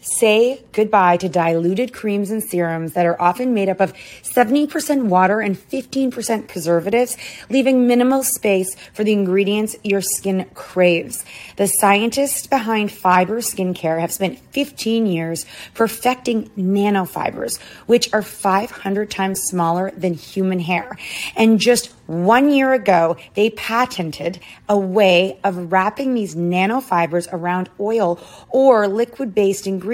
Say goodbye to diluted creams and serums that are often made up of 70% water and 15% preservatives, leaving minimal space for the ingredients your skin craves. The scientists behind fiber skincare have spent 15 years perfecting nanofibers, which are 500 times smaller than human hair. And just one year ago, they patented a way of wrapping these nanofibers around oil or liquid based ingredients.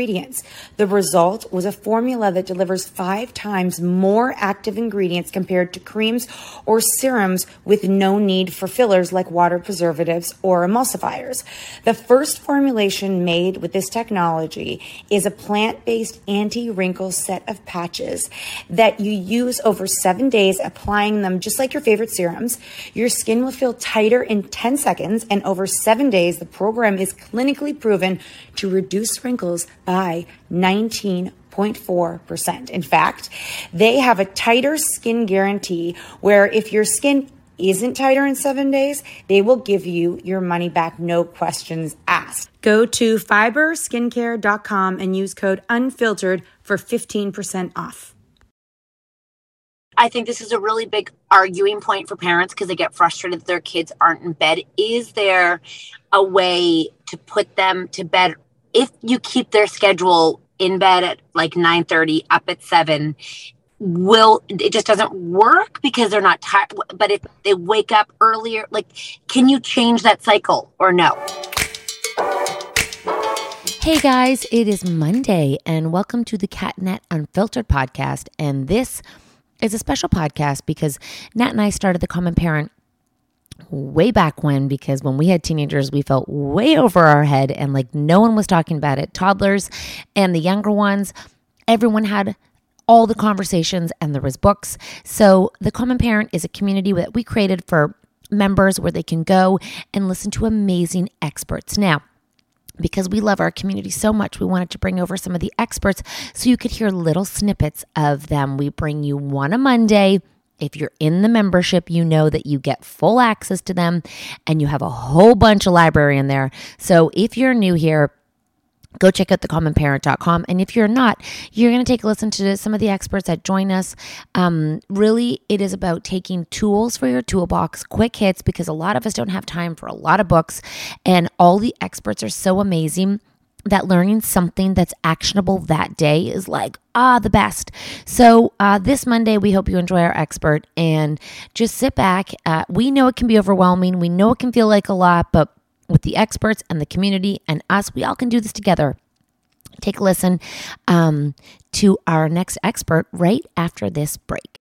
The result was a formula that delivers five times more active ingredients compared to creams or serums with no need for fillers like water preservatives or emulsifiers. The first formulation made with this technology is a plant based anti wrinkle set of patches that you use over seven days, applying them just like your favorite serums. Your skin will feel tighter in 10 seconds, and over seven days, the program is clinically proven to reduce wrinkles by 19.4%. In fact, they have a tighter skin guarantee where if your skin isn't tighter in seven days, they will give you your money back, no questions asked. Go to fiberskincare.com and use code unfiltered for 15% off. I think this is a really big arguing point for parents because they get frustrated that their kids aren't in bed. Is there a way to put them to bed if you keep their schedule in bed at like 9:30 up at 7 will it just doesn't work because they're not tired but if they wake up earlier like can you change that cycle or no? Hey guys, it is Monday and welcome to the Cat & Nat Unfiltered podcast. And this is a special podcast because Nat and I started the Common Parent way back when because when we had teenagers we felt way over our head and like no one was talking about it. Toddlers and the younger ones everyone had all the conversations and there was books. So the common parent is a community that we created for members where they can go and listen to amazing experts. Now because we love our community so much, we wanted to bring over some of the experts so you could hear little snippets of them. We bring you one a Monday If you're in the membership, you know that you get full access to them and you have a whole bunch of library in there. So if you're new here, go check out thecommonparent.com and if you're not you're going to take a listen to some of the experts that join us. Um, really it is about taking tools for your toolbox quick hits because a lot of us don't have time for a lot of books and all the experts are so amazing that learning something that's actionable that day is like ah the best. So uh, this monday we hope you enjoy our expert and just sit back uh, we know it can be overwhelming. We know it can feel like a lot but with the experts and the community and us we all can do this together. Take a listen um, to our next expert right after this break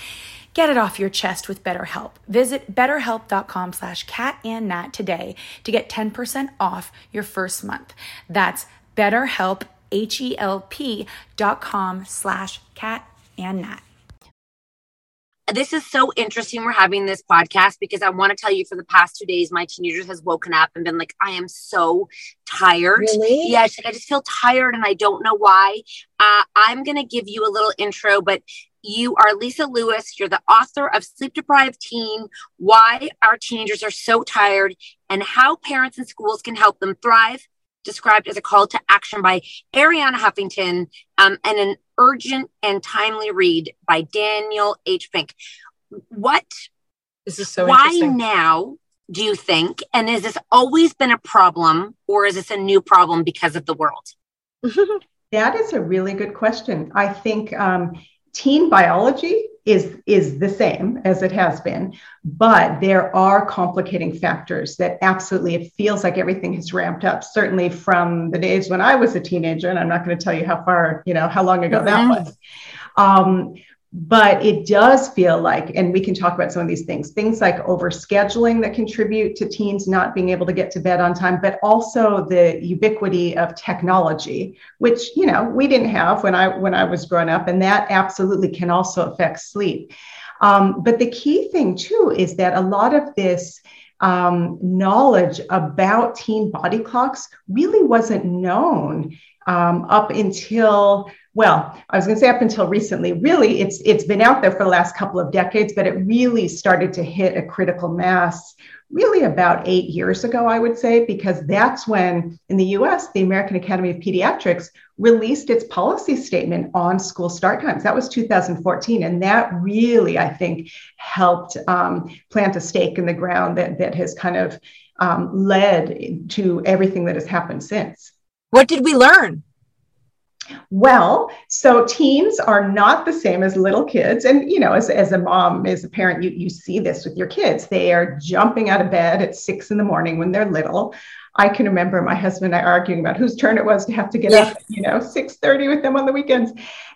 Get it off your chest with BetterHelp. Visit betterhelp.com slash catandnat today to get 10% off your first month. That's betterhelp, H-E-L-P dot com slash catandnat this is so interesting. We're having this podcast because I want to tell you for the past two days, my teenager has woken up and been like, I am so tired. Really? Yeah, she's like, I just feel tired and I don't know why. Uh, I'm going to give you a little intro, but you are Lisa Lewis. You're the author of Sleep Deprived Teen Why Our Teenagers Are So Tired and How Parents and Schools Can Help Them Thrive, described as a call to action by Arianna Huffington um, and an urgent and timely read by Daniel H. Pink. What? This is so Why now do you think? And has this always been a problem or is this a new problem because of the world? that is a really good question. I think um, teen biology is is the same as it has been but there are complicating factors that absolutely it feels like everything has ramped up certainly from the days when i was a teenager and i'm not going to tell you how far you know how long ago that was. Um, but it does feel like and we can talk about some of these things things like overscheduling that contribute to teens not being able to get to bed on time but also the ubiquity of technology which you know we didn't have when i when i was growing up and that absolutely can also affect sleep. Um, but the key thing too is that a lot of this um, knowledge about teen body clocks really wasn't known um, up until well, I was going to say up until recently, really, it's it's been out there for the last couple of decades, but it really started to hit a critical mass really about eight years ago, I would say, because that's when in the US, the American Academy of Pediatrics released its policy statement on school start times. That was 2014. And that really, I think, helped um, plant a stake in the ground that, that has kind of um, led to everything that has happened since. What did we learn? Well, so teens are not the same as little kids. And, you know, as, as a mom, as a parent, you, you see this with your kids. They are jumping out of bed at six in the morning when they're little. I can remember my husband and I arguing about whose turn it was to have to get yeah. up, you know, 6:30 with them on the weekends.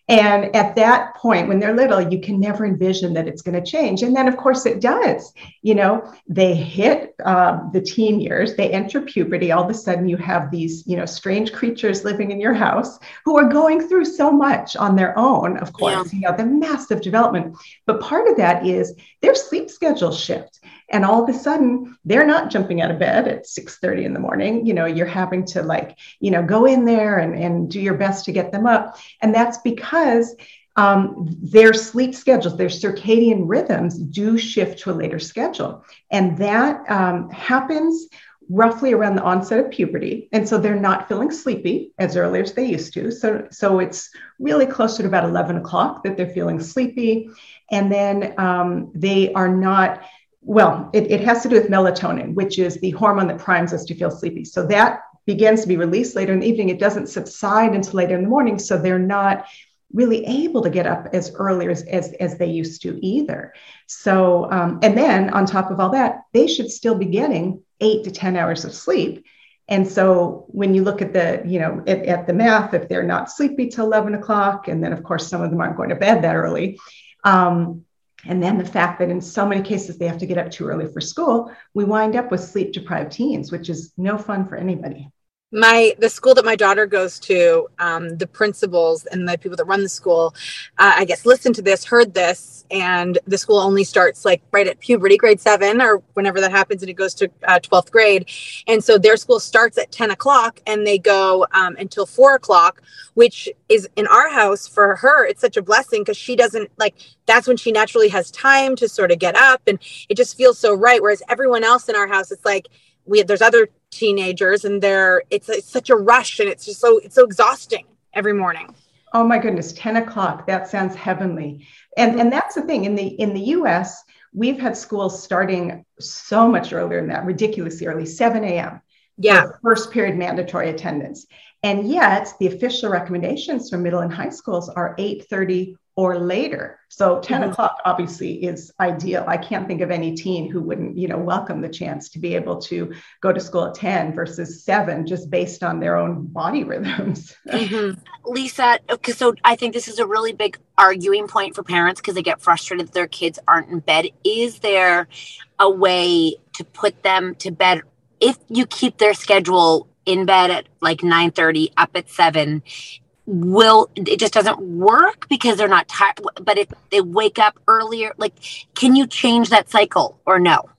And at that point, when they're little, you can never envision that it's going to change. And then, of course, it does. You know, they hit uh, the teen years, they enter puberty. All of a sudden, you have these, you know, strange creatures living in your house who are going through so much on their own, of course, yeah. you know, the massive development. But part of that is their sleep schedule shift and all of a sudden they're not jumping out of bed at 6.30 in the morning you know you're having to like you know go in there and, and do your best to get them up and that's because um, their sleep schedules, their circadian rhythms do shift to a later schedule. And that um, happens roughly around the onset of puberty. And so they're not feeling sleepy as early as they used to. So, so it's really closer to about 11 o'clock that they're feeling sleepy. And then um, they are not well, it, it has to do with melatonin, which is the hormone that primes us to feel sleepy. So that begins to be released later in the evening. It doesn't subside until later in the morning. So they're not really able to get up as early as, as, as they used to either. So, um, and then on top of all that, they should still be getting eight to 10 hours of sleep. And so when you look at the, you know, at, at the math, if they're not sleepy till 11 o'clock, and then of course some of them aren't going to bed that early, um, and then the fact that in so many cases they have to get up too early for school, we wind up with sleep deprived teens, which is no fun for anybody. My the school that my daughter goes to um, the principals and the people that run the school uh, i guess listened to this heard this and the school only starts like right at puberty grade seven or whenever that happens and it goes to uh, 12th grade. And so their school starts at 10 o'clock and they go um, until 4 o'clock which is in our house for her it's such a blessing because she doesn't like that's when she naturally has time to sort of get up and it just feels so right whereas everyone else in our house it's like we there's other teenagers and they're it's, it's such a rush and it's just so it's so exhausting every morning. Oh my goodness 10 o'clock that sounds heavenly. And and that's the thing in the in the us we've had schools starting so much earlier than that ridiculously early 7 a.m yeah. First period mandatory attendance and yet the official recommendations for middle and high schools are 8.30 or later. So 10 mm-hmm. o'clock obviously is ideal. I can't think of any teen who wouldn't, you know, welcome the chance to be able to go to school at 10 versus 7 just based on their own body rhythms. mm-hmm. Lisa, okay, so I think this is a really big arguing point for parents because they get frustrated that their kids aren't in bed. Is there a way to put them to bed if you keep their schedule in bed at like 9 30 up at 7 will it just doesn't work because they're not tired but if they wake up earlier like can you change that cycle or no?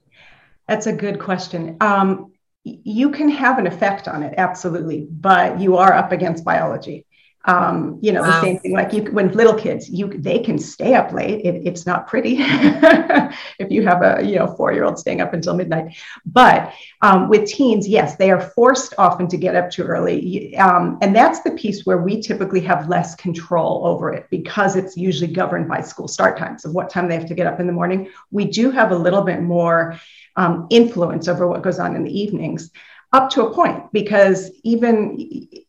That's a good question. Um, you can have an effect on it absolutely but you are up against biology um, you know wow. the same thing like you when little kids you they can stay up late it, it's not pretty if you have a you know four year old staying up until midnight. But um, with teens yes they are forced often to get up too early. Um, and that's the piece where we typically have less control over it because it's usually governed by school start times of what time they have to get up in the morning. We do have a little bit more um, influence over what goes on in the evenings up to a point because even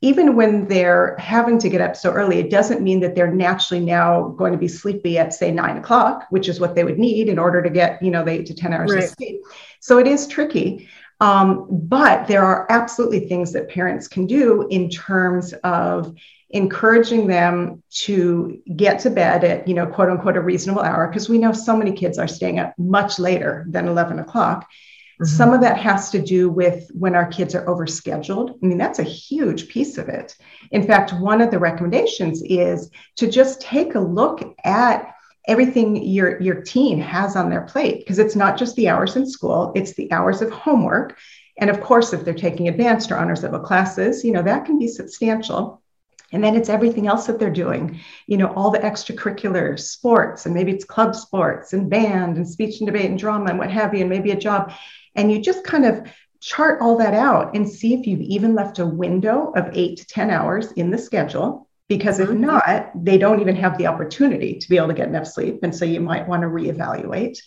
even when they're having to get up so early it doesn't mean that they're naturally now going to be sleepy at say nine o'clock which is what they would need in order to get you know the eight to ten hours right. of sleep so it is tricky um, but there are absolutely things that parents can do in terms of encouraging them to get to bed at you know quote unquote a reasonable hour because we know so many kids are staying up much later than 11 o'clock Mm-hmm. Some of that has to do with when our kids are overscheduled. I mean, that's a huge piece of it. In fact, one of the recommendations is to just take a look at everything your, your teen has on their plate, because it's not just the hours in school, it's the hours of homework. And of course, if they're taking advanced or honors level classes, you know, that can be substantial. And then it's everything else that they're doing, you know, all the extracurricular sports, and maybe it's club sports and band and speech and debate and drama and what have you, and maybe a job. And you just kind of chart all that out and see if you've even left a window of eight to 10 hours in the schedule. Because if mm-hmm. not, they don't even have the opportunity to be able to get enough sleep. And so you might want to reevaluate.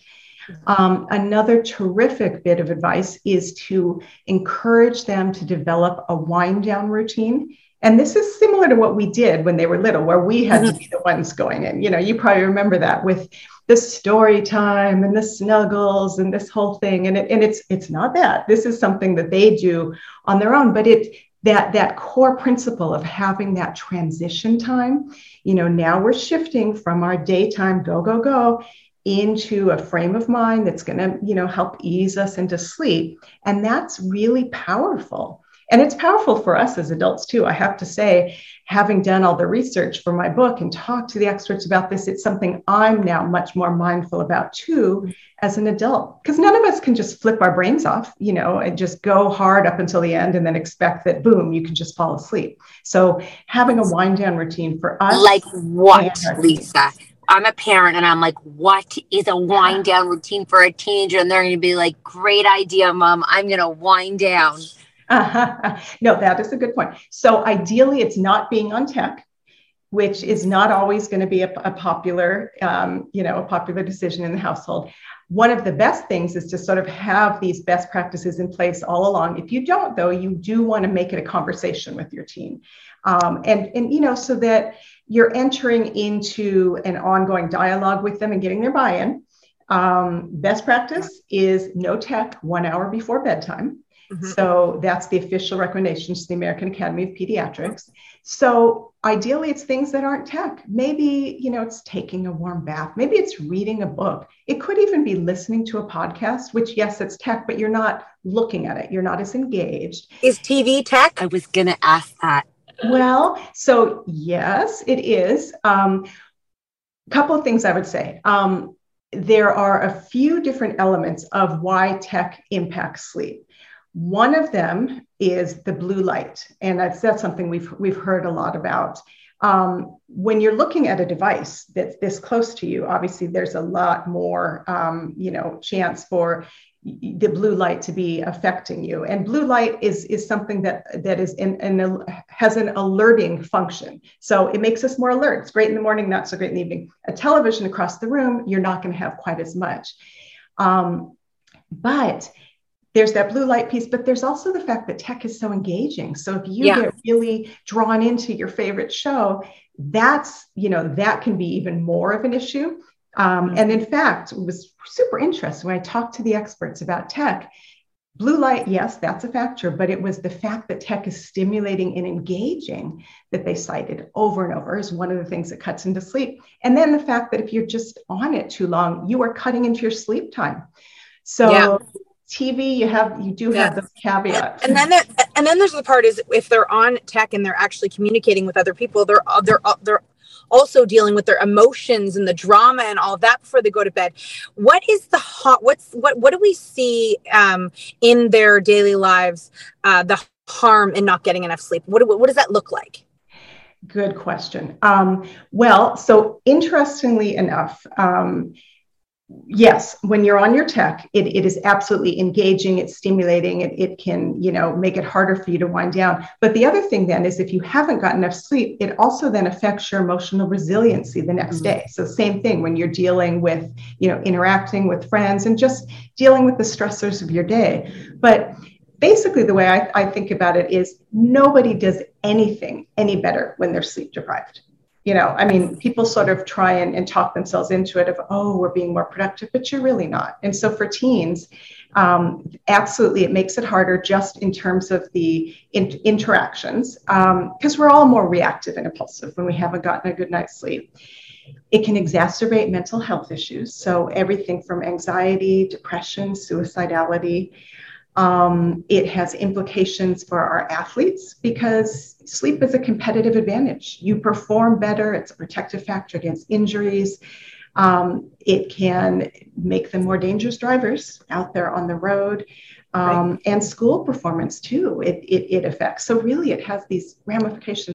Mm-hmm. Um, another terrific bit of advice is to encourage them to develop a wind down routine. And this is similar to what we did when they were little, where we had to mm-hmm. be the ones going in. You know, you probably remember that with the story time and the snuggles and this whole thing and it, and it's it's not that this is something that they do on their own but it that that core principle of having that transition time you know now we're shifting from our daytime go go go into a frame of mind that's going to you know help ease us into sleep and that's really powerful and it's powerful for us as adults too. I have to say, having done all the research for my book and talked to the experts about this, it's something I'm now much more mindful about too as an adult. Because none of us can just flip our brains off, you know, and just go hard up until the end and then expect that boom, you can just fall asleep. So having a wind down routine for us. Like what, Lisa? I'm a parent and I'm like, what is a wind down routine for a teenager? And they're going to be like, great idea, mom. I'm going to wind down. no, that is a good point. So ideally, it's not being on tech, which is not always going to be a, a popular, um, you know, a popular decision in the household. One of the best things is to sort of have these best practices in place all along. If you don't, though, you do want to make it a conversation with your team, um, and and you know, so that you're entering into an ongoing dialogue with them and getting their buy-in. Um, best practice is no tech one hour before bedtime Mm-hmm. So that's the official recommendations to the American Academy of Pediatrics. So ideally it's things that aren't tech. Maybe, you know, it's taking a warm bath. Maybe it's reading a book. It could even be listening to a podcast, which yes, it's tech, but you're not looking at it. You're not as engaged. Is TV tech? I was going to ask that. Well, so yes, it is. Um, a couple of things I would say. Um, there are a few different elements of why tech impacts sleep. One of them is the blue light, and that's that's something we've we've heard a lot about. Um, when you're looking at a device that's this close to you, obviously there's a lot more, um, you know, chance for the blue light to be affecting you. And blue light is is something that that is in, in has an alerting function. So it makes us more alert. It's great in the morning not so great in the evening. A television across the room you're not going to have quite as much. Um, but there's that blue light piece but there's also the fact that tech is so engaging so if you yeah. get really drawn into your favorite show that's you know that can be even more of an issue um, mm-hmm. and in fact, it was super interesting when I talked to the experts about tech. Blue light, yes, that's a factor, but it was the fact that tech is stimulating and engaging that they cited over and over as one of the things that cuts into sleep. And then the fact that if you're just on it too long, you are cutting into your sleep time. So yeah. TV, you have you do have the caveats. And then there, and then there's the part is if they're on tech and they're actually communicating with other people, they're they're they're also dealing with their emotions and the drama and all that before they go to bed. What is the hot? What's what? What do we see um, in their daily lives? Uh, the harm in not getting enough sleep. What what does that look like? Good question. Um, well, so interestingly enough, um, yes when you're on your tech it, it is absolutely engaging it's stimulating it, it can you know make it harder for you to wind down. But the other thing then is if you haven't got enough sleep it also then affects your emotional resiliency the next mm-hmm. day. So same thing when you're dealing with you know interacting with friends and just dealing with the stressors of your day. But basically the way I, I think about it is nobody does anything any better when they're sleep deprived you know i mean people sort of try and, and talk themselves into it of oh we're being more productive but you're really not. And so for teens um, absolutely it makes it harder just in terms of the in- interactions because um, we're all more reactive and impulsive when we haven't gotten a good night's sleep. It can exacerbate mental health issues so everything from anxiety depression suicidality um, it has implications for our athletes because sleep is a competitive advantage. You perform better, it's a protective factor against injuries. Um, it can make them more dangerous drivers out there on the road. Um, right. And school performance too, it, it, it affects. So, really, it has these ramifications.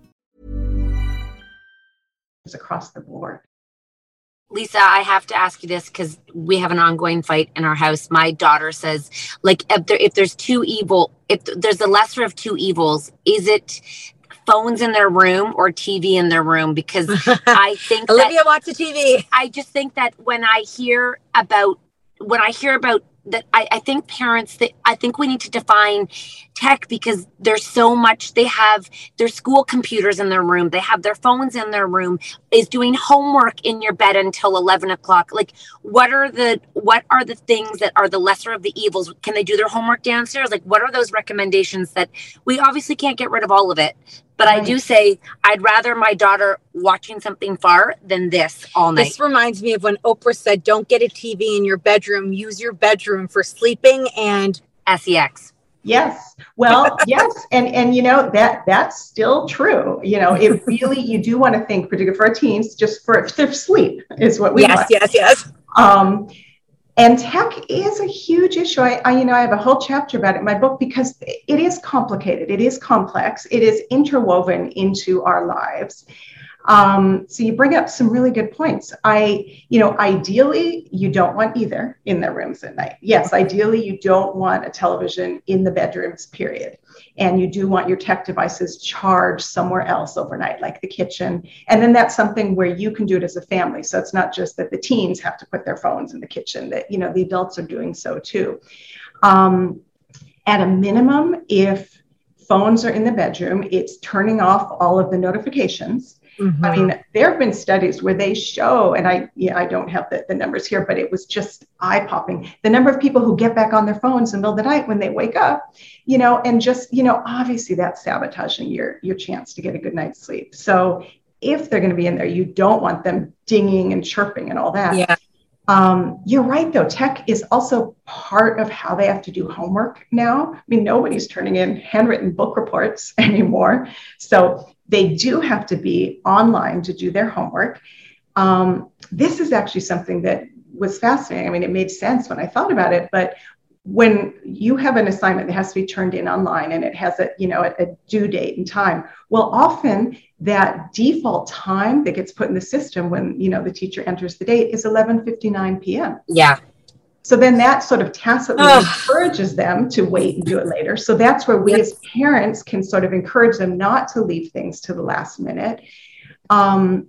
across the board. Lisa, I have to ask you this because we have an ongoing fight in our house. My daughter says, like, if, there, if there's two evil, if there's the lesser of two evils, is it phones in their room or TV in their room? Because I think Olivia that, watch the TV. I just think that when I hear about when I hear about that I, I, think parents that I think we need to define tech because there's so much they have their school computers in their room, they have their phones in their room, is doing homework in your bed until eleven o'clock. Like what are the what are the things that are the lesser of the evils? Can they do their homework downstairs? Like what are those recommendations that we obviously can't get rid of all of it, but. I do say I'd rather my daughter watching something far than this all night. This reminds me of when Oprah said, "Don't get a TV in your bedroom. Use your bedroom for sleeping and sex." Yes. Well, yes, and and you know that that's still true. You know, it really you do want to think, particularly for our teens, just for their sleep is what we yes, want. Yes, yes, yes. Um, and tech is a huge issue. I, I, you know, I have a whole chapter about it in my book because it is complicated. It is complex. It is interwoven into our lives. Um, so you bring up some really good points. I, you know, ideally you don't want either in their rooms at night. Yes, ideally you don't want a television in the bedrooms, period. And you do want your tech devices charged somewhere else overnight, like the kitchen. And then that's something where you can do it as a family. So it's not just that the teens have to put their phones in the kitchen, that, you know, the adults are doing so too. Um, at a minimum, if phones are in the bedroom, it's turning off all of the notifications Mm-hmm. I mean, there have been studies where they show, and I yeah, I don't have the, the numbers here, but it was just eye popping. The number of people who get back on their phones in the middle of the night when they wake up, you know, and just, you know, obviously that's sabotaging your your chance to get a good night's sleep. So if they're going to be in there, you don't want them dinging and chirping and all that. Yeah. Um, you're right, though. Tech is also part of how they have to do homework now. I mean, nobody's turning in handwritten book reports anymore. So they do have to be online to do their homework. Um, this is actually something that was fascinating. I mean, it made sense when I thought about it, but when you have an assignment that has to be turned in online and it has a you know a, a, due date and time well often that default time that gets put in the system when you know the teacher enters the date is 11:59 p.m. Yeah. So then that sort of tacitly Ugh. encourages them to wait and do it later. So that's where we yes. as parents can sort of encourage them not to leave things to the last minute. Um,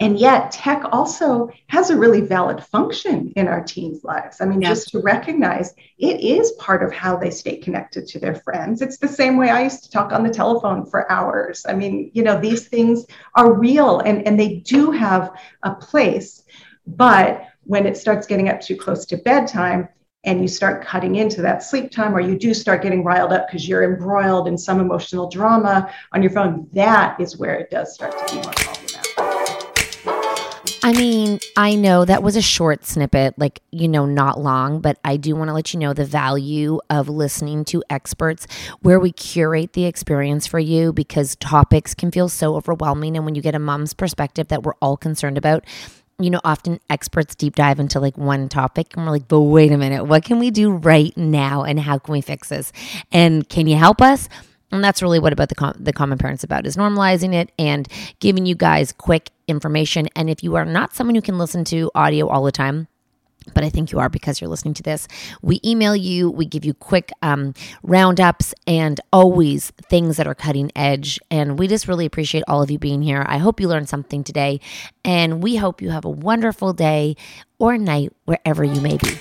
and yet, tech also has a really valid function in our teens' lives. I mean, yes. just to recognize it is part of how they stay connected to their friends. It's the same way I used to talk on the telephone for hours. I mean, you know, these things are real and, and they do have a place. But when it starts getting up too close to bedtime and you start cutting into that sleep time or you do start getting riled up because you're embroiled in some emotional drama on your phone, that is where it does start to be more problematic. I mean, I know that was a short snippet, like, you know, not long, but I do want to let you know the value of listening to experts where we curate the experience for you because topics can feel so overwhelming. And when you get a mom's perspective that we're all concerned about, you know, often experts deep dive into like one topic and we're like, but wait a minute, what can we do right now and how can we fix this? And can you help us? And that's really what about the com- the common parents about is normalizing it and giving you guys quick information. And if you are not someone who can listen to audio all the time, but I think you are because you're listening to this. We email you, we give you quick um, roundups and always things that are cutting edge. And we just really appreciate all of you being here. I hope you learned something today, and we hope you have a wonderful day or night wherever you may be.